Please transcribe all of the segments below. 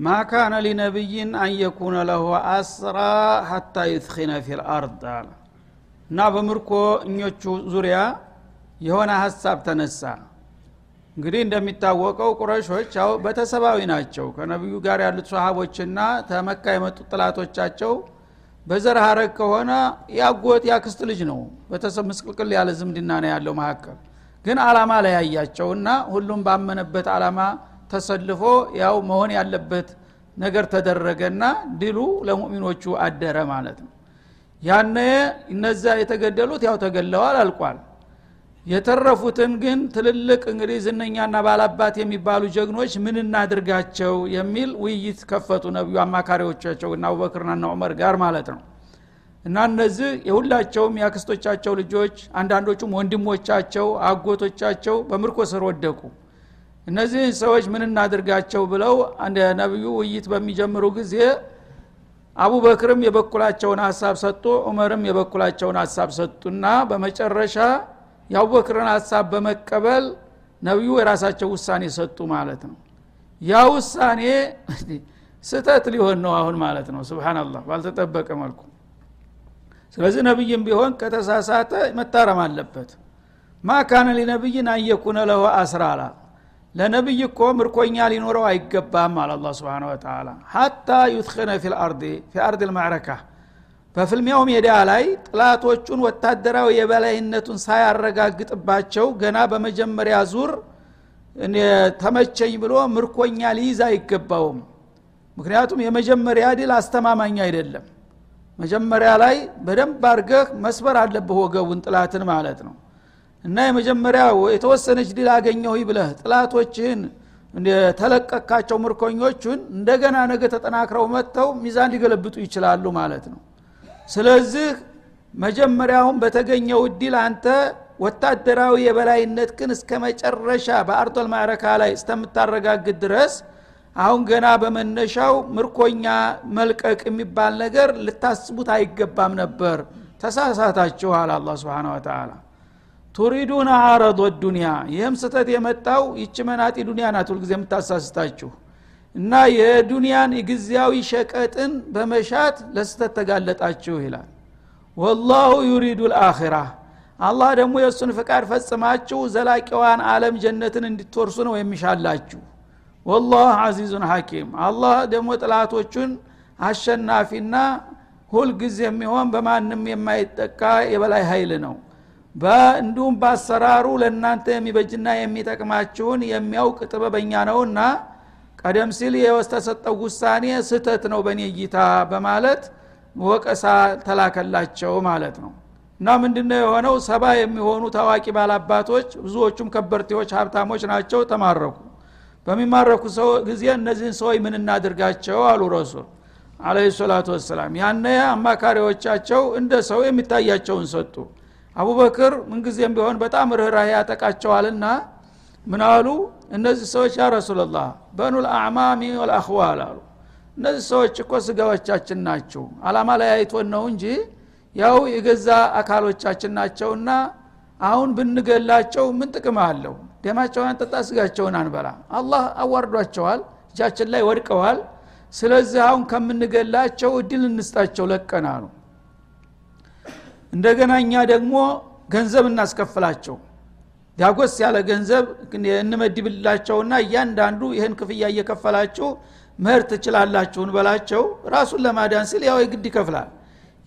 ማ ካነ ሊነቢይን አን የኩነ ለሁ አስራ ሐታ ዩትኪነ ፊ ልአርድ አለ እና በምርኮ እኞቹ ዙሪያ የሆነ ሀሳብ ተነሳ እንግዲህ እንደሚታወቀው ቁረሾች ያው ቤተሰባዊ ናቸው። ከነቢዩ ጋር ያሉት ሰሃቦችና ተመካ የመጡት ጥላቶቻቸው በዘር ሀረግ ከሆነ ያጎት ያክስት ልጅ ነው። ቤተሰብ ምስቅልቅል ያለ ዝምድና ነው ያለው መካከል ግን አላማ ለያያቸውና ሁሉም ባመነበት አላማ ተሰልፎ ያው መሆን ያለበት ነገር ተደረገና ድሉ ለሙእሚኖቹ አደረ ማለት ነው። ያነ እነዛ የተገደሉት ያው ተገለዋል አልቋል። የተረፉትን ግን ትልልቅ እንግዲህ ዝነኛና ባላባት የሚባሉ ጀግኖች ምን እናድርጋቸው የሚል ውይይት ከፈቱ ነቢዩ አማካሪዎቻቸው እና አቡበክርና ዑመር ጋር ማለት ነው። እና እነዚህ የሁላቸውም የአክስቶቻቸው ልጆች አንዳንዶቹም ወንድሞቻቸው አጎቶቻቸው በምርኮ ስር ወደቁ እነዚህን ሰዎች ምን እናድርጋቸው ብለው ነቢዩ ውይይት በሚጀምሩ ጊዜ አቡበክርም የበኩላቸውን ሀሳብ ሰጡ ዑመርም የበኩላቸውን ሀሳብ ሰጡና በመጨረሻ የአቡበክርን ሀሳብ በመቀበል ነቢዩ የራሳቸው ውሳኔ ሰጡ ማለት ነው። ያ ውሳኔ ስተት ሊሆን ነው አሁን ማለት ነው። ስብናላህ ባልተጠበቀ መልኩ። ስለዚህ ነቢይም ቢሆን ከተሳሳተ መታረም አለበት። ما لنبي أن يكون له أسرى ለነቢይ እኮ ምርኮኛ ሊኖረው አይገባም አለ አላህ سبحانه وتعالى حتى يثخن في الأرض في أرض المعركة በፍልሚያው ሜዳ ላይ ጥላቶቹን ወታደራዊ የበላይነቱን ሳያረጋግጥባቸው ገና በመጀመሪያ ዙር ተመቸኝ ብሎ ምርኮኛ ሊይዝ አይገባውም። ምክንያቱም የመጀመሪያ ድል አስተማማኝ አይደለም። መጀመሪያ ላይ በደንብ አርገህ መስበር አለብህ ወገቡን ጥላትን ማለት ነው እና የመጀመሪያ የተወሰነች ድል አገኘሁ ብለህ ጥላቶችህን ተለቀካቸው ምርኮኞቹን እንደገና ነገ ተጠናክረው መጥተው ሚዛን ሊገለብጡ ይችላሉ ማለት ነው። ስለዚህ መጀመሪያውን በተገኘው እድል አንተ ወታደራዊ የበላይነት ግን እስከ መጨረሻ በአርጦል ማዕረካ ላይ እስከምታረጋግጥ ድረስ አሁን ገና በመነሻው ምርኮኛ መልቀቅ የሚባል ነገር ልታስቡት አይገባም ነበር። ተሳሳታችሁ አለ አላ ስብን ወተላ ቱሪዱን አረዶ ዱኒያ ይህም ስተት የመጣው ይች መናጢ ዱኒያ ናት ሁልጊዜ የምታሳስታችሁ። እና የዱንያን ጊዜያዊ ሸቀጥን በመሻት ለስተት ተጋለጣችሁ ይላል። ወላሁ ዩሪዱ ልአኺራ አላህ ደግሞ የእሱን ፍቃድ ፈጽማችሁ ዘላቂዋን አለም ጀነትን እንድትወርሱ ነው የሚሻላችሁ። ወላህ አዚዙን ሐኪም። አላህ ደግሞ ጥላቶቹን አሸናፊና ሁልጊዜ የሚሆን በማንም የማይጠቃ የበላይ ኃይል ነው እንዲሁም በአሰራሩ ለእናንተ የሚበጅና የሚጠቅማችሁን የሚያውቅ ጥበበኛ ነውና ቀደም ሲል የተሰጠው ውሳኔ ስህተት ነው በእኔ እይታ በማለት ወቀሳ ተላከላቸው ማለት ነው። እና ምንድነው የሆነው? ሰባ የሚሆኑ ታዋቂ ባላባቶች ብዙዎቹም ከበርቴዎች ሀብታሞች ናቸው ተማረኩ። በሚማረኩ ሰው ጊዜ እነዚህን ሰዎች ምን እናድርጋቸው አሉ ረሱል አለ ሰላቱ ወሰላም። ያነ አማካሪዎቻቸው እንደ ሰው የሚታያቸውን ሰጡ አቡበክር ምንጊዜም ቢሆን በጣም ርኅራህ ያጠቃቸዋልና ምን አሉ? እነዚህ ሰዎች ያ ረሱላላህ በኑል አዕማሚ ወልአኽዋል አሉ። እነዚህ ሰዎች እኮ ስጋዎቻችን ናቸው። አላማ ላይ አይቶን ነው እንጂ ያው የገዛ አካሎቻችን ናቸውና አሁን ብንገላቸው ምን ጥቅም አለው? ደማቸውን አንጠጣ ስጋቸውን አንበላ። አላህ አዋርዷቸዋል እጃችን ላይ ወድቀዋል። ስለዚህ አሁን ከምንገላቸው እድል እንስጣቸው ለቀናሉ እንደገና እኛ ደግሞ ገንዘብ እናስከፍላቸው። ዳጎስ ያለ ገንዘብ እንመድብላቸውና እያንዳንዱ ይህን ክፍያ እየከፈላችሁ መህር ትችላላችሁን በላቸው ራሱን ለማዳን ሲል ያው የግድ ይከፍላል።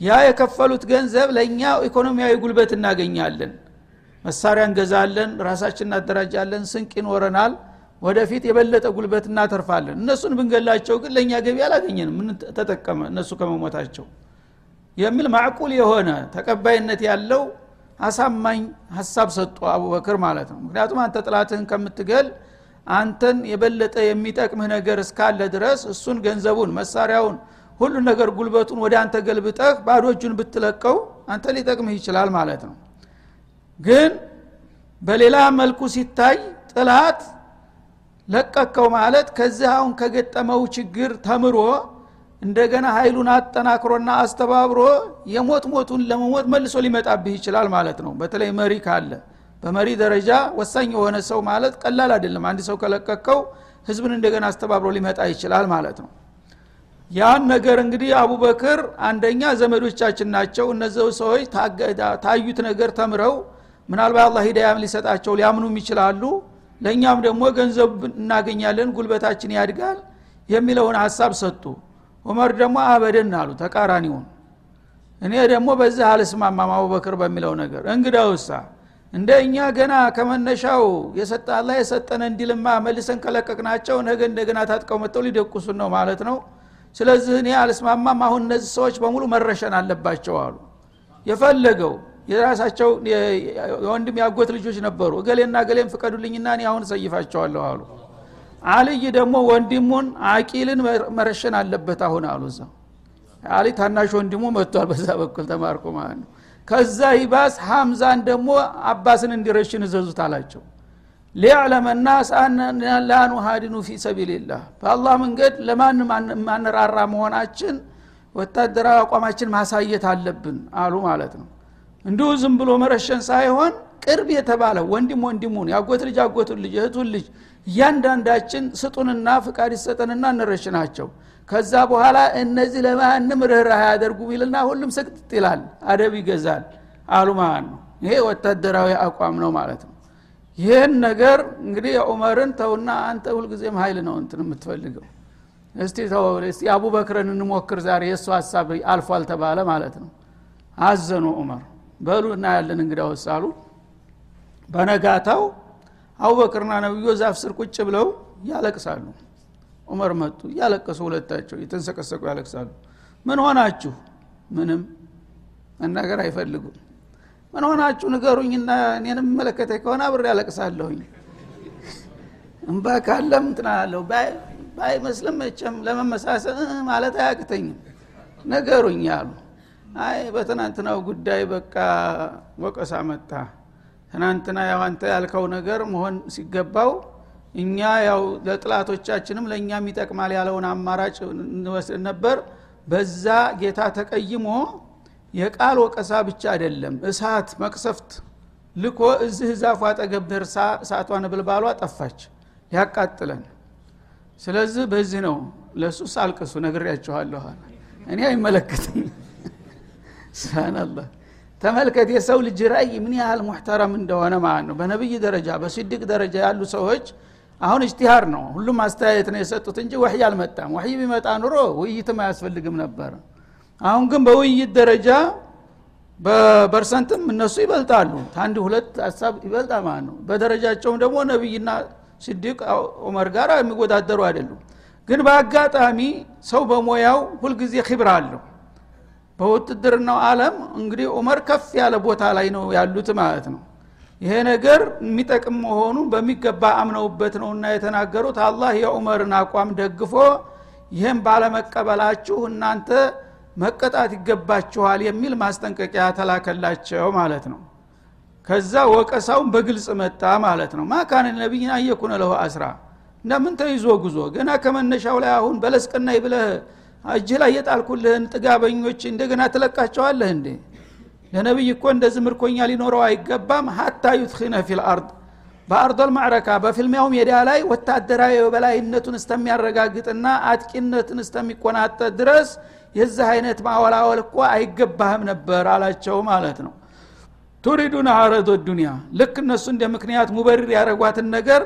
ያ የከፈሉት ገንዘብ ለእኛ ኢኮኖሚያዊ ጉልበት እናገኛለን። መሳሪያ እንገዛለን ራሳችን እናደራጃለን ስንቅ ይኖረናል። ወደፊት የበለጠ ጉልበት እናተርፋለን። እነሱን ብንገላቸው ግን ለእኛ ገቢ አላገኘንም። ምን ተጠቀመ? እነሱ ከመሞታቸው የሚል ማዕቁል የሆነ ተቀባይነት ያለው አሳማኝ ሀሳብ ሰጡ አቡበክር ማለት ነው። ምክንያቱም አንተ ጥላትህን ከምትገል አንተን የበለጠ የሚጠቅምህ ነገር እስካለ ድረስ እሱን ገንዘቡን መሳሪያውን ሁሉ ነገር ጉልበቱን ወደ አንተ ገልብጠህ ባዶ እጁን ብትለቀው አንተ ሊጠቅምህ ይችላል ማለት ነው። ግን በሌላ መልኩ ሲታይ ጥላት ለቀከው ማለት ከዚህ አሁን ከገጠመው ችግር ተምሮ እንደገና ኃይሉን አጠናክሮና አስተባብሮ የሞት ሞቱን ለመሞት መልሶ ሊመጣብህ ይችላል ማለት ነው። በተለይ መሪ ካለ በመሪ ደረጃ ወሳኝ የሆነ ሰው ማለት ቀላል አይደለም። አንድ ሰው ከለቀቀው ህዝብን እንደገና አስተባብሮ ሊመጣ ይችላል ማለት ነው። ያን ነገር እንግዲህ አቡበክር አንደኛ ዘመዶቻችን ናቸው። እነዚህ ሰዎች ታዩት ነገር ተምረው ምናልባት አላ ሂዳያም ሊሰጣቸው ሊያምኑም ይችላሉ። ለእኛም ደግሞ ገንዘብ እናገኛለን ጉልበታችን ያድጋል የሚለውን ሀሳብ ሰጡ ዑመር ደግሞ አበደን አሉ ተቃራኒውን። እኔ ደግሞ በዚህ አልስማማም አቡበክር በሚለው ነገር። እንግዳውሳ እንደ እኛ ገና ከመነሻው የሰጠ አላ የሰጠነ እንዲልማ መልሰን ከለቀቅናቸው ነገ እንደገና ታጥቀው መጥተው ሊደቁሱን ነው ማለት ነው። ስለዚህ እኔ አልስማማም አሁን እነዚህ ሰዎች በሙሉ መረሸን አለባቸው አሉ። የፈለገው የራሳቸው የወንድም ያጎት ልጆች ነበሩ። እገሌና እገሌም ፍቀዱልኝና እኔ አሁን ሰይፋቸዋለሁ አሉ አልይ ደግሞ ወንድሙን አቂልን መረሸን አለበት አሁን አሉ እዛ አሊ ታናሽ ወንድሙ መጥቷል በዛ በኩል ተማርኮ ማለት ነው። ከዛ ይባስ ሐምዛን ደግሞ አባስን እንዲረሽን እዘዙት አላቸው። ሊዕለመ ናስ አነና ላ ኑሃድኑ ፊ ሰቢልላህ። በአላህ መንገድ ለማን ማነራራ መሆናችን ወታደራዊ አቋማችን ማሳየት አለብን አሉ ማለት ነው። እንዲሁ ዝም ብሎ መረሸን ሳይሆን ቅርብ የተባለ ወንድም ወንድሙን ያጎት ልጅ አጎቱን ልጅ እህቱን ልጅ እያንዳንዳችን ስጡንና ፍቃድ ይሰጠንና እንረሽናቸው ከዛ በኋላ እነዚህ ለማንም ርኅራህ ያደርጉ ቢልና ሁሉም ስቅጥጥ ይላል። አደብ ይገዛል አሉ ማለት ነው። ይሄ ወታደራዊ አቋም ነው ማለት ነው። ይህን ነገር እንግዲህ ዑመርን ተውና አንተ ሁልጊዜም ሀይል ነው እንትን የምትፈልገው። እስቲ ተው አቡበክርን እንሞክር ዛሬ የእሱ ሀሳብ አልፏል ተባለ ማለት ነው። አዘኑ ዑመር። በሉ እናያለን እንግዳ ወሳሉ በነጋታው አቡበክርና ነብዮ ዛፍ ስር ቁጭ ብለው ያለቅሳሉ። ዑመር መጡ እያለቀሱ ሁለታቸው የተንሰቀሰቁ ያለቅሳሉ። ምን ሆናችሁ? ምንም መናገር አይፈልጉም። ምን ሆናችሁ? ንገሩኝና እኔን መለከተ ከሆነ አብሬ ያለቅሳለሁኝ። እንባ ካለም እንትናለሁ ባይመስልም መቸም ለመመሳሰል ማለት አያቅተኝም። ነገሩኝ አሉ። አይ በትናንትናው ጉዳይ በቃ ወቀሳ መጣ ትናንትና ያው አንተ ያልከው ነገር መሆን ሲገባው እኛ ያው ለጥላቶቻችንም ለእኛም ይጠቅማል ያለውን አማራጭ እንወስድ ነበር። በዛ ጌታ ተቀይሞ የቃል ወቀሳ ብቻ አይደለም እሳት መቅሰፍት ልኮ እዚህ ዛፉ አጠገብ ደርሳ እሳቷን ብልባሏ ጠፋች ሊያቃጥለን። ስለዚህ በዚህ ነው ለሱስ አልቅሱ ነግሬያችኋለሁ እኔ አይመለከተኝ ስብናላህ ተመልከት የሰው ልጅ ራእይ ምን ያህል ሙሕተረም እንደሆነ ማለት ነው። በነቢይ ደረጃ በሲድቅ ደረጃ ያሉ ሰዎች አሁን እጅቲሃር ነው። ሁሉም አስተያየት ነው የሰጡት እንጂ ወህይ አልመጣም። ወህይ ቢመጣ ኑሮ ውይይትም አያስፈልግም ነበር። አሁን ግን በውይይት ደረጃ በፐርሰንትም እነሱ ይበልጣሉ። አንድ ሁለት ሀሳብ ይበልጣል ማለት ነው። በደረጃቸውም ደግሞ ነቢይና ስዲቅ ዑመር ጋር የሚወዳደሩ አይደሉም። ግን በአጋጣሚ ሰው በሞያው ሁልጊዜ ክብር አለው በውትድርናው አለም እንግዲህ ዑመር ከፍ ያለ ቦታ ላይ ነው ያሉት ማለት ነው። ይሄ ነገር የሚጠቅም መሆኑ በሚገባ አምነውበት ነውና የተናገሩት። አላህ የዑመርን አቋም ደግፎ ይህም ባለመቀበላችሁ እናንተ መቀጣት ይገባችኋል የሚል ማስጠንቀቂያ ተላከላቸው ማለት ነው። ከዛ ወቀሳውን በግልጽ መጣ ማለት ነው። ማካን ነቢይን አየኩነ ለሁ አስራ። እንደምን ተይዞ ጉዞ? ገና ከመነሻው ላይ አሁን በለስቅናይ ብለህ እጅህ ላይ የጣልኩልህን ጥጋበኞች እንደገና ትለቃቸዋለህ እንዴ? ለነቢይ እኮ እንደዚህ ምርኮኛ ሊኖረው አይገባም። ሀታ ዩትኪነ ፊል አርድ። በአርዶል ማዕረካ በፊልሚያው ሜዳ ላይ ወታደራዊ የበላይነቱን እስተሚያረጋግጥና አጥቂነትን እስተሚቆናጠጥ ድረስ የዚህ አይነት ማወላወል እኮ አይገባህም ነበር አላቸው ማለት ነው። ቱሪዱን አረዶ ዱኒያ ልክ እነሱ እንደ ምክንያት ሙበሪር ያደረጓትን ነገር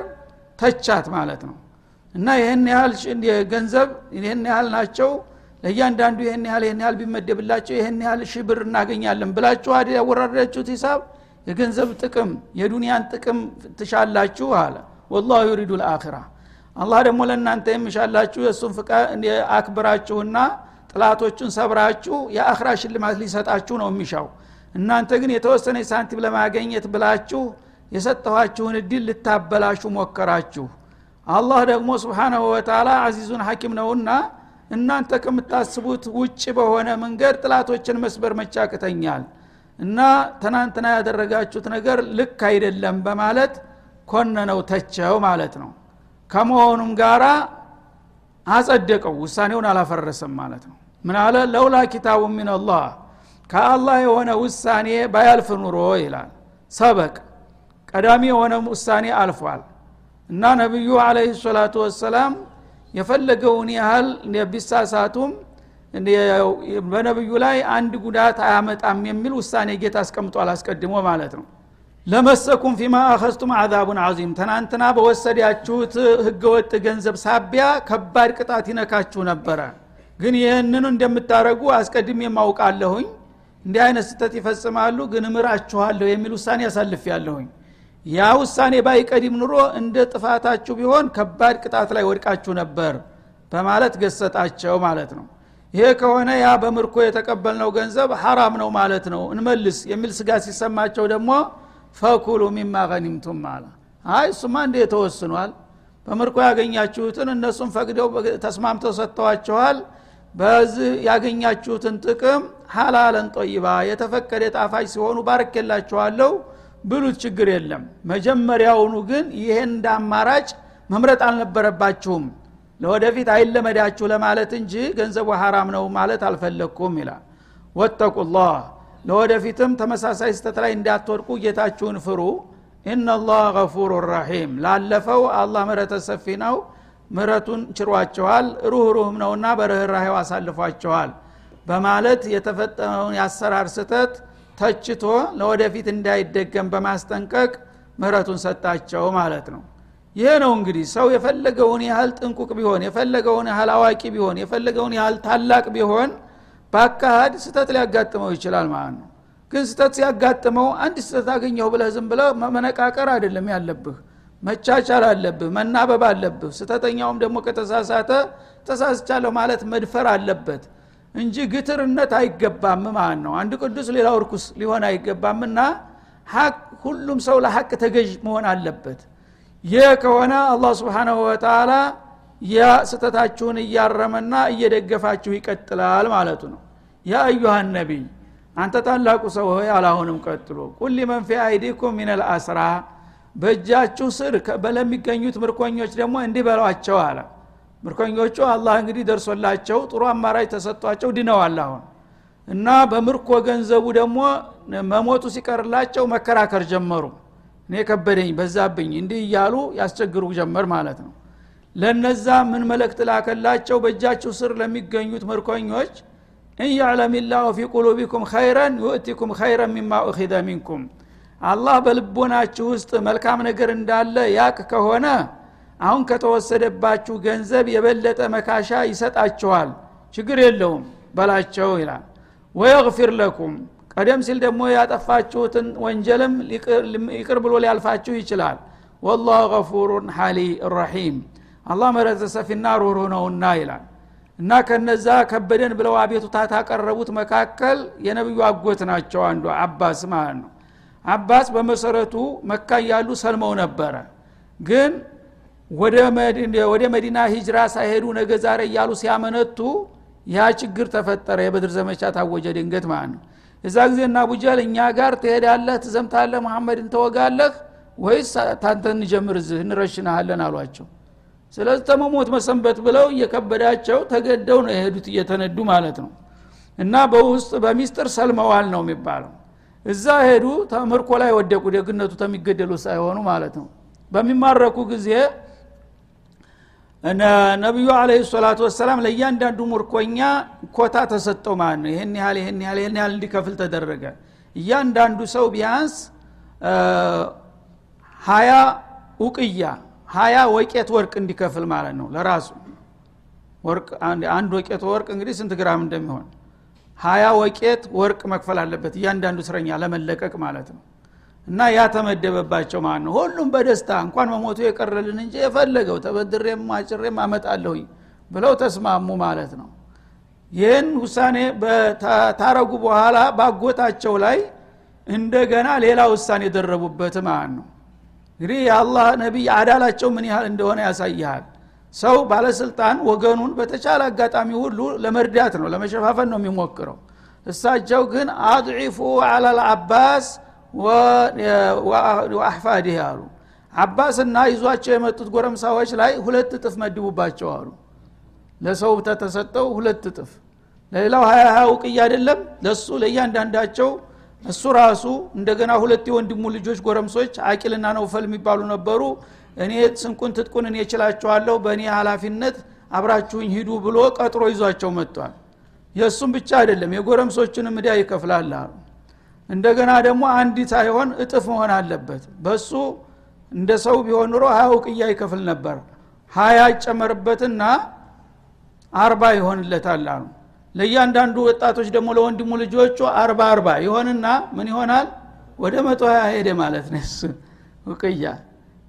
ተቻት ማለት ነው እና ይህን ያህል ገንዘብ ይህን ያህል ናቸው። ለእያንዳንዱ ይህን ያህል ይህን ያህል ቢመደብላቸው ይህን ያህል ሺህ ብር እናገኛለን ብላችሁ አደ ያወራረዳችሁት ሂሳብ? የገንዘብ ጥቅም የዱንያን ጥቅም ትሻላችሁ አለ። ወላሁ ዩሪዱ ልአኪራ አላህ ደግሞ ለእናንተ የሚሻላችሁ የእሱን ፍቃ አክብራችሁና ጥላቶቹን ሰብራችሁ የአኽራ ሽልማት ሊሰጣችሁ ነው የሚሻው። እናንተ ግን የተወሰነ ሳንቲም ለማገኘት ብላችሁ የሰጠኋችሁን እድል ልታበላሹ ሞከራችሁ አላህ ደግሞ ስብሓናሁ ወተላ አዚዙን ሐኪም ነውና እናንተ ከምታስቡት ውጭ በሆነ መንገድ ጥላቶችን መስበር መቻቅተኛል እና ትናንትና ያደረጋችሁት ነገር ልክ አይደለም በማለት ኮነነው ተቸው ማለት ነው። ከመሆኑም ጋራ አጸደቀው ውሳኔውን አላፈረሰም ማለት ነው። ምን አለ? ለውላ ኪታቡ ሚንላህ ከአላህ የሆነ ውሳኔ ባያልፍ ኑሮ ይላል። ሰበቅ ቀዳሚ የሆነ ውሳኔ አልፏል እና ነቢዩ አለህ ሰላቱ ወሰላም የፈለገውን ያህል ቢሳሳቱም በነብዩ ላይ አንድ ጉዳት አያመጣም የሚል ውሳኔ ጌታ አስቀምጧል አስቀድሞ ማለት ነው። ለመሰኩም ፊማ አኸዝቱም አዛቡን አዚም ትናንትና በወሰዳችሁት ህገወጥ ገንዘብ ሳቢያ ከባድ ቅጣት ይነካችሁ ነበረ። ግን ይህንኑ እንደምታደረጉ አስቀድሜ የማውቃለሁኝ እንዲህ አይነት ስተት ይፈጽማሉ ግን እምራችኋለሁ የሚል ውሳኔ ያሳልፍ ያለሁኝ ያ ውሳኔ ባይቀድም ኑሮ እንደ ጥፋታችሁ ቢሆን ከባድ ቅጣት ላይ ወድቃችሁ ነበር በማለት ገሰጣቸው ማለት ነው። ይሄ ከሆነ ያ በምርኮ የተቀበልነው ገንዘብ ሐራም ነው ማለት ነው። እንመልስ የሚል ስጋት ሲሰማቸው ደግሞ ፈኩሉ ሚማ ገኒምቱም አለ። አይ እሱማ እንደ ተወስኗል? በምርኮ ያገኛችሁትን እነሱም ፈቅደው ተስማምተው ሰጥተዋቸዋል። በዚህ ያገኛችሁትን ጥቅም ሀላለን ጦይባ የተፈቀደ ጣፋጭ ሲሆኑ ባርኬላችኋለሁ ብሉት ችግር የለም። መጀመሪያውኑ ግን ይሄን እንደ አማራጭ መምረጥ አልነበረባችሁም። ለወደፊት አይለመዳችሁ ለማለት እንጂ ገንዘቡ ሐራም ነው ማለት አልፈለግኩም ይላል። ወተቁላህ ለወደፊትም ተመሳሳይ ስተት ላይ እንዳትወድቁ ጌታችሁን ፍሩ። ኢናላህ ገፉሩ ረሒም ላለፈው አላህ ምረተ ሰፊ ነው። ምረቱን ችሯቸዋል ሩህሩህም ነውና በርኅራሄው አሳልፏቸዋል በማለት የተፈጠነውን የአሰራር ስተት ተችቶ ለወደፊት እንዳይደገም በማስጠንቀቅ ምህረቱን ሰጣቸው ማለት ነው። ይሄ ነው እንግዲህ ሰው የፈለገውን ያህል ጥንቁቅ ቢሆን የፈለገውን ያህል አዋቂ ቢሆን የፈለገውን ያህል ታላቅ ቢሆን በአካሃድ ስተት ሊያጋጥመው ይችላል ማለት ነው። ግን ስተት ሲያጋጥመው አንድ ስተት አገኘሁ ብለህ ዝም ብለህ መነቃቀር አይደለም ያለብህ። መቻቻል አለብህ መናበብ አለብህ። ስተተኛውም ደግሞ ከተሳሳተ ተሳስቻለሁ ማለት መድፈር አለበት እንጂ ግትርነት አይገባም። ማለት ነው? አንድ ቅዱስ ሌላው እርኩስ ሊሆን አይገባምና ሀቅ ሁሉም ሰው ለሀቅ ተገዥ መሆን አለበት። ይህ ከሆነ አላህ ስብሓናሁ ወተላ ያ ስተታችሁን እያረመና እየደገፋችሁ ይቀጥላል ማለቱ ነው። ያ አዩሃ ነቢይ አንተ ታላቁ ሰው ሆይ አላሁንም ቀጥሎ ቁል መን ፊ አይዲኩም ሚነል አስራ በእጃችሁ ስር ለሚገኙት ምርኮኞች ደግሞ እንዲህ በሏቸው አለ ምርኮኞቹ አላህ እንግዲህ ደርሶላቸው ጥሩ አማራጭ ተሰጥቷቸው ድነዋል አሁን። እና በምርኮ ገንዘቡ ደግሞ መሞቱ ሲቀርላቸው መከራከር ጀመሩ። እኔ ከበደኝ በዛብኝ እንዲህ እያሉ ያስቸግሩ ጀመር ማለት ነው። ለነዛ ምን መልእክት ላከላቸው? በእጃችሁ ስር ለሚገኙት ምርኮኞች እንያዕለም ላሁ ፊ ቁሉቢኩም ኸይረን ዩእቲኩም ኸይረን ሚማ ኡኪዘ ሚንኩም አላህ በልቦናችሁ ውስጥ መልካም ነገር እንዳለ ያቅ ከሆነ አሁን ከተወሰደባችሁ ገንዘብ የበለጠ መካሻ ይሰጣችኋል። ችግር የለውም በላቸው ይላል። ወየግፊር ለኩም ቀደም ሲል ደግሞ ያጠፋችሁትን ወንጀልም ይቅር ብሎ ሊያልፋችሁ ይችላል። ወላሁ ገፉሩን ሐሊ ረሒም አላህ መረተ ሰፊና ሩህሩህ ነውና ይላል። እና ከነዛ ከበደን ብለው አቤቱታ ታቀረቡት መካከል የነብዩ አጎት ናቸው አንዱ አባስ ማለት ነው። አባስ በመሰረቱ መካ እያሉ ሰልመው ነበረ። ግን ወደ መዲና ሂጅራ ሳይሄዱ ነገ ዛሬ እያሉ ሲያመነቱ ያ ችግር ተፈጠረ። የበድር ዘመቻ ታወጀ። ድንገት ማለት ነው። እዛ ጊዜ እና አቡጀል እኛ ጋር ትሄዳለህ ትዘምታለህ መሐመድን ተወጋለህ ወይስ ታንተ እንጀምር እዚህ እንረሽናሃለን አሏቸው። ስለዚህ ተመሞት መሰንበት ብለው እየከበዳቸው ተገደው ነው የሄዱት እየተነዱ ማለት ነው። እና በውስጥ በሚስጥር ሰልመዋል ነው የሚባለው። እዛ ሄዱ ተምርኮ ላይ ወደቁ። ደግነቱ ተሚገደሉ ሳይሆኑ ማለት ነው። በሚማረኩ ጊዜ ነቢዩ አለ ሰላቱ ወሰላም ለእያንዳንዱ ሙርኮኛ ኮታ ተሰጠው ማለት ነው። ይህን ያህል ይህን ያህል ይህን ያህል እንዲከፍል ተደረገ። እያንዳንዱ ሰው ቢያንስ ሀያ ውቅያ ሀያ ወቄት ወርቅ እንዲከፍል ማለት ነው ለራሱ። አንድ ወቄት ወርቅ እንግዲህ ስንት ግራም እንደሚሆን? ሀያ ወቄት ወርቅ መክፈል አለበት እያንዳንዱ እስረኛ ለመለቀቅ ማለት ነው እና ያ ተመደበባቸው ነው። ሁሉም በደስታ እንኳን መሞቱ የቀረልን እንጂ የፈለገው ተበድሬም አጭሬም አመጣለሁኝ ብለው ተስማሙ ማለት ነው። ይህን ውሳኔ ታረጉ በኋላ ባጎታቸው ላይ እንደገና ሌላ ውሳኔ የደረቡበት ማለት ነው። እንግዲህ የአላህ ነቢይ አዳላቸው ምን ያህል እንደሆነ ያሳይሃል። ሰው ባለስልጣን ወገኑን በተቻለ አጋጣሚ ሁሉ ለመርዳት ነው ለመሸፋፈን ነው የሚሞክረው። እሳቸው ግን አድዒፉ አላልአባስ ወአሕፋዲህ አሉ። አባስና ይዟቸው የመጡት ጎረምሳዎች ላይ ሁለት እጥፍ መድቡባቸው አሉ። ለሰው ተተሰጠው ሁለት እጥፍ። ለሌላው ሀያ ሀያ ውቅያ አይደለም። ለሱ ለእያንዳንዳቸው እሱ ራሱ እንደገና ሁለት የወንድሙ ልጆች ጎረምሶች አቂልና ነውፈል የሚባሉ ነበሩ። እኔ ስንቁን ትጥቁን እኔ እችላችኋለሁ በእኔ ኃላፊነት አብራችሁኝ ሂዱ ብሎ ቀጥሮ ይዟቸው መጥቷል። የእሱም ብቻ አይደለም የጎረምሶችንም እዳ ይከፍላል አሉ እንደገና ደግሞ አንዲ ሳይሆን እጥፍ መሆን አለበት። በሱ እንደ ሰው ቢሆን ኑሮ ሀያ ውቅያ ይከፍል ነበር። ሀያ ይጨመርበትና አርባ ይሆንለታል አሉ። ለእያንዳንዱ ወጣቶች ደግሞ ለወንድሙ ልጆቹ አርባ አርባ ይሆንና ምን ይሆናል? ወደ መቶ ሀያ ሄደ ማለት ነው። እሱ ውቅያ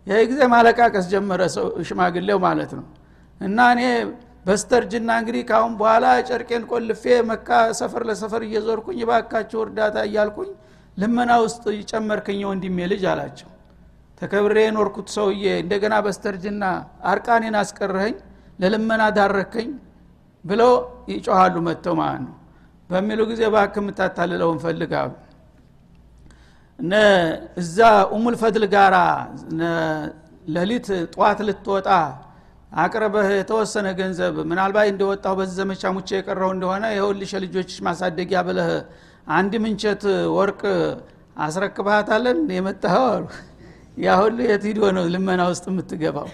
ይህ ጊዜ ማለቃቀስ ጀመረ ሰው ሽማግሌው ማለት ነው። እና እኔ በስተርጅና እንግዲህ ካሁን በኋላ ጨርቄን ቆልፌ መካ ሰፈር ለሰፈር እየዞርኩኝ ባካችሁ እርዳታ እያልኩኝ ልመና ውስጥ ጨመርክኝ ወንድሜ ልጅ አላቸው። ተከብሬ የኖርኩት ሰውዬ እንደገና በስተርጅና አርቃኔን አስቀረኸኝ ለልመና ዳረከኝ ብለው ይጮሃሉ መጥተው ማለት ነው። በሚሉ ጊዜ ባክ የምታታልለውን ፈልጋሉ። እዛ ኡሙል ጋራ ለሊት ጠዋት ልትወጣ አቅርበህ የተወሰነ ገንዘብ ምናልባት እንደወጣሁ በዚህ ዘመቻ ሙቼ የቀረው እንደሆነ የሁልሽ ልጆች ማሳደጊያ ብለህ አንድ ምንቸት ወርቅ አስረክባታለን የመጣኸው አሉ። ያ ሁሉ የት ሂዶ ነው ልመና ውስጥ የምትገባው?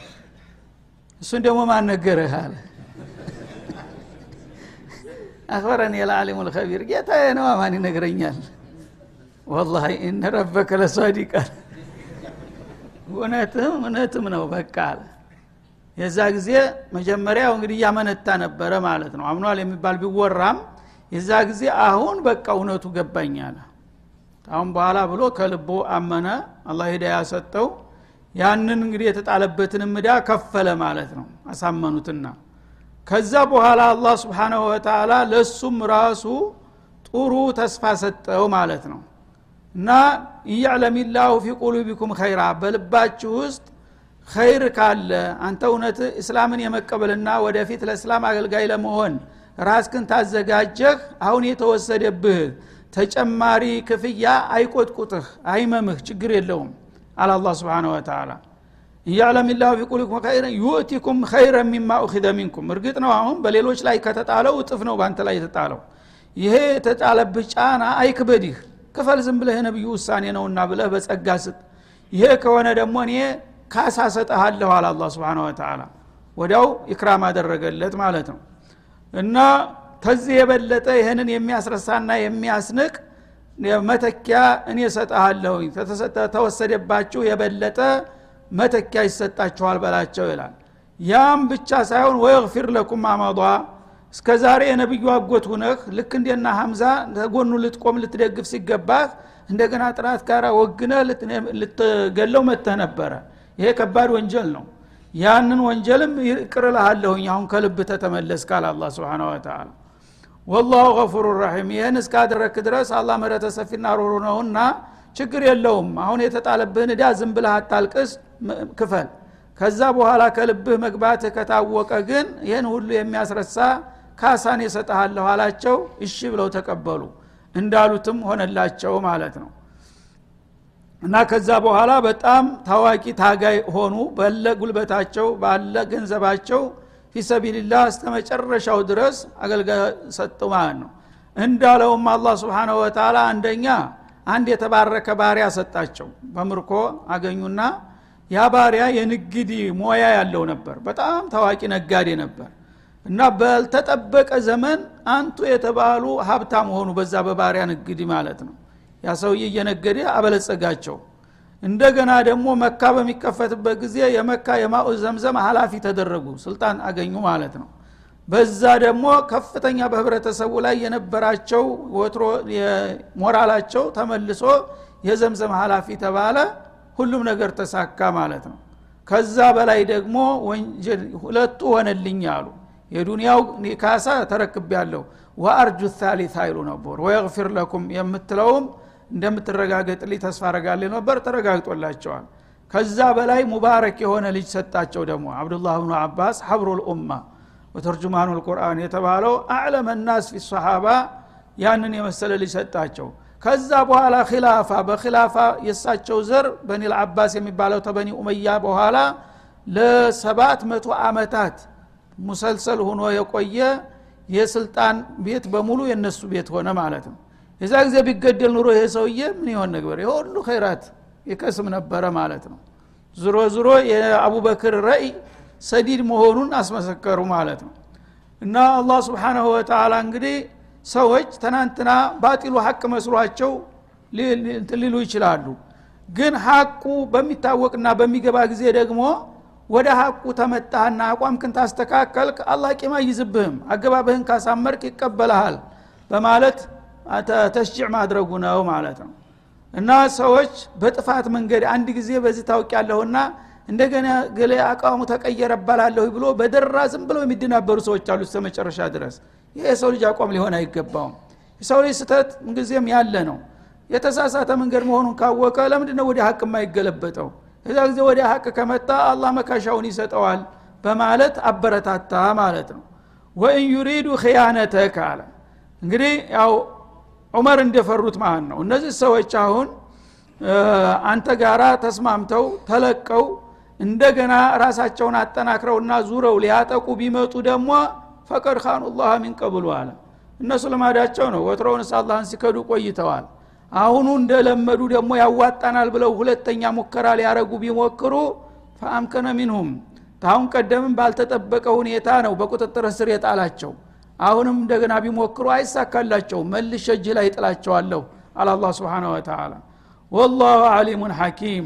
እሱን ደግሞ ማን ነገረህ አለ። አክበረን የለዓሊሙ ልከቢር ጌታ ነው ማን ይነግረኛል? ወላ እነ ረበከ ለሷዲቃል እውነትም እውነትም ነው በቃ አለ የዛ ጊዜ መጀመሪያው እንግዲህ እያመነታ ነበረ ማለት ነው። አምኗል የሚባል ቢወራም የዛ ጊዜ አሁን በቃ እውነቱ ገባኛል አሁን በኋላ ብሎ ከልቦ አመነ። አላህ ሂዳያ ሰጠው። ያንን እንግዲህ የተጣለበትን ምዳ ከፈለ ማለት ነው። አሳመኑትና ከዛ በኋላ አላህ ስብሓናሁ ወተላ ለእሱም ራሱ ጥሩ ተስፋ ሰጠው ማለት ነው። እና እያዕለም ላሁ ፊ ቁሉቢኩም ኸይራ በልባችሁ ውስጥ ኸይር ካለ አንተ እውነት እስላምን የመቀበልና ወደፊት ለእስላም አገልጋይ ለመሆን ራስክን ታዘጋጀህ አሁን የተወሰደብህ ተጨማሪ ክፍያ አይቆጥቁጥህ አይመምህ ችግር የለውም አለ አላ ስብን ወተላ እያዕለም ላሁ ፊ ቁሉቢኩም ኸይረ ዩእቲኩም ኸይረ ሚማ ኡኪዘ ሚንኩም እርግጥ ነው አሁን በሌሎች ላይ ከተጣለው እጥፍ ነው በአንተ ላይ የተጣለው። ይሄ የተጣለብህ ጫና አይክበድህ። ክፈል ዝም ብለህ የነቢዩ ውሳኔ ነውና ብለህ በጸጋ ስጥ። ይሄ ከሆነ ደግሞ እኔ ካሳ ሰጠሃለሁ አለ አላ ስብን ወተላ ወዲያው ኢክራም አደረገለት ማለት ነው። እና ከዚህ የበለጠ ይህንን የሚያስረሳና የሚያስንቅ መተኪያ እኔ ሰጠሃለሁ ተወሰደባችሁ የበለጠ መተኪያ ይሰጣችኋል በላቸው ይላል። ያም ብቻ ሳይሆን ወየግፊር ለኩም አመዷ እስከ ዛሬ የነቢዩ አጎት ሁነህ ልክ እንደና ሀምዛ ተጎኑ ልትቆም ልትደግፍ ሲገባህ እንደገና ጥራት ጋር ወግነ ልትገለው መተህ ነበረ ይሄ ከባድ ወንጀል ነው። ያንን ወንጀልም ይቅርልሃለሁኝ አሁን ከልብ ተተመለስ ካል አላ ስብን ወተላ ወላሁ ገፉሩ ረሒም። ይህን እስካደረክ ድረስ አላ መረተ ሰፊና ሩሩ ነውና ችግር የለውም። አሁን የተጣለብህን እዳ ዝም ብለህ አታልቅስ ክፈል። ከዛ በኋላ ከልብህ መግባትህ ከታወቀ ግን ይህን ሁሉ የሚያስረሳ ካሳን የሰጠሃለሁ አላቸው። እሺ ብለው ተቀበሉ። እንዳሉትም ሆነላቸው ማለት ነው እና ከዛ በኋላ በጣም ታዋቂ ታጋይ ሆኑ። ባለ ጉልበታቸው ባለ ገንዘባቸው ፊሰቢልላህ እስተ መጨረሻው ድረስ አገልጋይ ሰጡ ማለት ነው። እንዳለውም አላህ ስብሓንሁ ወተላ አንደኛ አንድ የተባረከ ባሪያ ሰጣቸው። በምርኮ አገኙና ያ ባሪያ የንግድ ሞያ ያለው ነበር። በጣም ታዋቂ ነጋዴ ነበር። እና ባልተጠበቀ ዘመን አንቱ የተባሉ ሀብታም ሆኑ በዛ በባሪያ ንግድ ማለት ነው ያ ሰውዬ እየነገደ አበለጸጋቸው። እንደገና ደግሞ መካ በሚከፈትበት ጊዜ የመካ የማኡ ዘምዘም ሀላፊ ተደረጉ ስልጣን አገኙ ማለት ነው። በዛ ደግሞ ከፍተኛ በህብረተሰቡ ላይ የነበራቸው ወትሮ ሞራላቸው ተመልሶ የዘምዘም ሀላፊ ተባለ ሁሉም ነገር ተሳካ ማለት ነው። ከዛ በላይ ደግሞ ወንጀል ሁለቱ ሆነልኝ አሉ። የዱንያው ካሳ ተረክብ ያለው ወአርጁ ታሊት አይሉ ነበር። ወየግፊር ለኩም የምትለውም እንደምትረጋገጥልኝ ተስፋ አረጋለሁ ነበር። ተረጋግጦላቸዋል። ከዛ በላይ ሙባረክ የሆነ ልጅ ሰጣቸው ደግሞ አብዱላህ ብኑ አባስ ሐብሩ ልኡማ ወተርጁማኑ ልቁርአን የተባለው አዕለመ ናስ ፊ ሰሓባ ያንን የመሰለ ልጅ ሰጣቸው። ከዛ በኋላ ኪላፋ በኪላፋ የእሳቸው ዘር በኒል አባስ የሚባለው ተበኒ ኡመያ በኋላ ለሰባት መቶ አመታት ሙሰልሰል ሆኖ የቆየ የስልጣን ቤት በሙሉ የነሱ ቤት ሆነ ማለት ነው የዛ ጊዜ ቢገደል ኑሮ ይሄ ሰውዬ ምን ይሆን ነበር? የሁሉ ኸይራት ይቀስም ነበረ ማለት ነው። ዝሮ ዝሮ የአቡበክር ረእይ ሰዲድ መሆኑን አስመሰከሩ ማለት ነው። እና አላህ ስብሓናሁ ወተላ እንግዲህ ሰዎች ትናንትና ባጢሉ ሀቅ መስሏቸው ሊሉ ይችላሉ። ግን ሀቁ በሚታወቅና በሚገባ ጊዜ ደግሞ ወደ ሀቁ ተመጣህና አቋምክን ታስተካከልክ አላህ ቂም አይዝብህም አገባብህን ካሳመርክ ይቀበልሃል በማለት ተሽጅዕ ማድረጉ ነው ማለት ነው። እና ሰዎች በጥፋት መንገድ አንድ ጊዜ በዚህ ታውቅ ያለሁና እንደገና ገሌ አቋሙ ተቀየረ ባላለሁ ብሎ በደራ ዝም ብለው የሚደናበሩ ሰዎች አሉ እስተ መጨረሻ ድረስ። ይህ የሰው ልጅ አቋም ሊሆን አይገባውም። የሰው ልጅ ስተት ምንጊዜም ያለ ነው። የተሳሳተ መንገድ መሆኑን ካወቀ ለምንድን ነው ወደ ሀቅ የማይገለበጠው? እዛ ጊዜ ወደ ሀቅ ከመጣ አላህ መካሻውን ይሰጠዋል በማለት አበረታታ ማለት ነው። ወኢን ዩሪዱ ክያነተክ አለ። እንግዲህ ያው ዑመር እንደፈሩት ማለት ነው? እነዚህ ሰዎች አሁን አንተ ጋራ ተስማምተው ተለቀው እንደገና ራሳቸውን አጠናክረውና ዙረው ሊያጠቁ ቢመጡ ደግሞ ፈቀድ ካኑ ላህ ሚን ቀብሉ አለ። እነሱ ልማዳቸው ነው። ወትሮውንስ አላህን ሲከዱ ቆይተዋል። አሁኑ እንደለመዱ ደግሞ ያዋጣናል ብለው ሁለተኛ ሙከራ ሊያረጉ ቢሞክሩ ፈአምከነ ሚንሁም። ታሁን ቀደምም ባልተጠበቀ ሁኔታ ነው በቁጥጥር ስር የጣላቸው አሁንም እንደገና ቢሞክሩ አይሳካላቸው። መልሸ እጅህ ላይ ጥላቸዋለሁ አለ አላ ስብን ወተላ ወላሁ አሊሙን ሐኪም።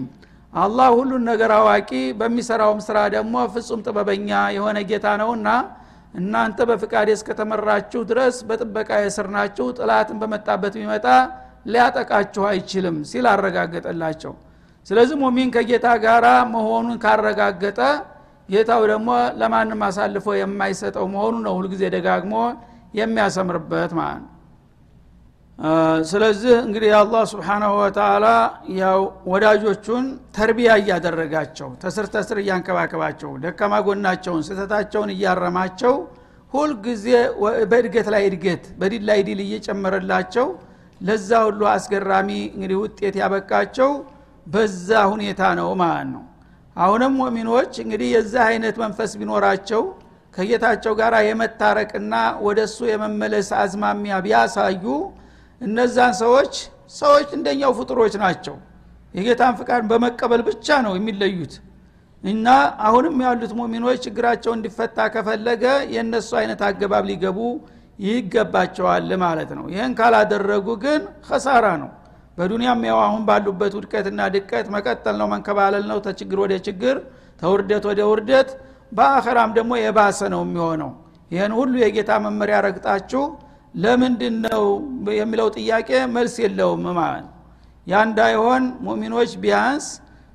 አላህ ሁሉን ነገር አዋቂ። በሚሰራውም ስራ ደግሞ ፍጹም ጥበበኛ የሆነ ጌታ ነውና እናንተ በፍቃድ እስከተመራችሁ ድረስ በጥበቃ የስር ናችሁ። ጥላትን በመጣበት ቢመጣ ሊያጠቃችሁ አይችልም ሲል አረጋገጠላቸው። ስለዚህ ሙሚን ከጌታ ጋር መሆኑን ካረጋገጠ ጌታው ደግሞ ለማንም አሳልፎ የማይሰጠው መሆኑ ነው ሁልጊዜ ደጋግሞ የሚያሰምርበት ማለት ነው። ስለዚህ እንግዲህ አላህ ስብሓናሁ ወተላ ያው ወዳጆቹን ተርቢያ እያደረጋቸው ተስር ተስር እያንከባከባቸው ደካማ ጎናቸውን ስህተታቸውን እያረማቸው ሁልጊዜ በእድገት ላይ እድገት በዲል ላይ ዲል እየጨመረላቸው ለዛ ሁሉ አስገራሚ እንግዲህ ውጤት ያበቃቸው በዛ ሁኔታ ነው ማለት ነው አሁንም ሙእሚኖች እንግዲህ የዛ አይነት መንፈስ ቢኖራቸው ከጌታቸው ጋር የመታረቅና ወደ እሱ የመመለስ አዝማሚያ ቢያሳዩ እነዛን ሰዎች ሰዎች እንደኛው ፍጡሮች ናቸው። የጌታን ፍቃድ በመቀበል ብቻ ነው የሚለዩት። እና አሁንም ያሉት ሙሚኖች ችግራቸው እንዲፈታ ከፈለገ የእነሱ አይነት አገባብ ሊገቡ ይገባቸዋል ማለት ነው። ይህን ካላደረጉ ግን ከሳራ ነው በዱንያም ያው አሁን ባሉበት ውድቀትና ድቀት መቀጠል ነው መንከባለል ነው። ተችግር ወደ ችግር ተውርደት ወደ ውርደት በአኸራም ደግሞ የባሰ ነው የሚሆነው። ይህን ሁሉ የጌታ መመሪያ ረግጣችሁ ለምንድን ነው የሚለው ጥያቄ መልስ የለውም ማለት ያ እንዳይሆን ሙሚኖች ቢያንስ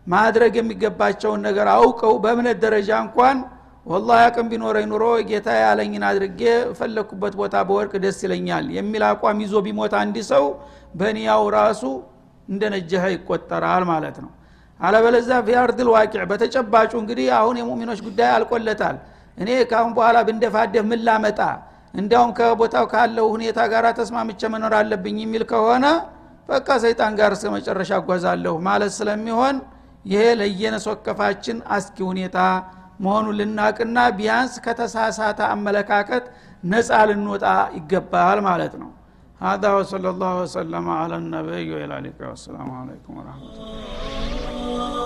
ማድረግ የሚገባቸውን ነገር አውቀው በእምነት ደረጃ እንኳን ወላ አቅም ቢኖረኝ ኑሮ ጌታ ያለኝን አድርጌ ፈለግኩበት ቦታ በወርቅ ደስ ይለኛል የሚል አቋም ይዞ ቢሞት አንድ ሰው በኒያው ራሱ እንደ ነጀኸ ይቆጠራል ማለት ነው። አለበለዛ ፊአርድል ዋቂዕ። በተጨባጩ እንግዲህ አሁን የሙሚኖች ጉዳይ አልቆለታል። እኔ ካሁን በኋላ ብንደፋደፍ ምን ላመጣ? እንዲያውም ከቦታው ካለው ሁኔታ ጋር ተስማምቼ መኖር አለብኝ የሚል ከሆነ በቃ ሰይጣን ጋር እስከ መጨረሻ እጓዛለሁ ማለት ስለሚሆን ይሄ ለየነሶከፋችን አስኪ ሁኔታ መሆኑን ልናቅና ቢያንስ ከተሳሳተ አመለካከት ነፃ ልንወጣ ይገባል ማለት ነው هذا وصلى الله وسلم على النبي وإلى اللقاء والسلام عليكم ورحمة الله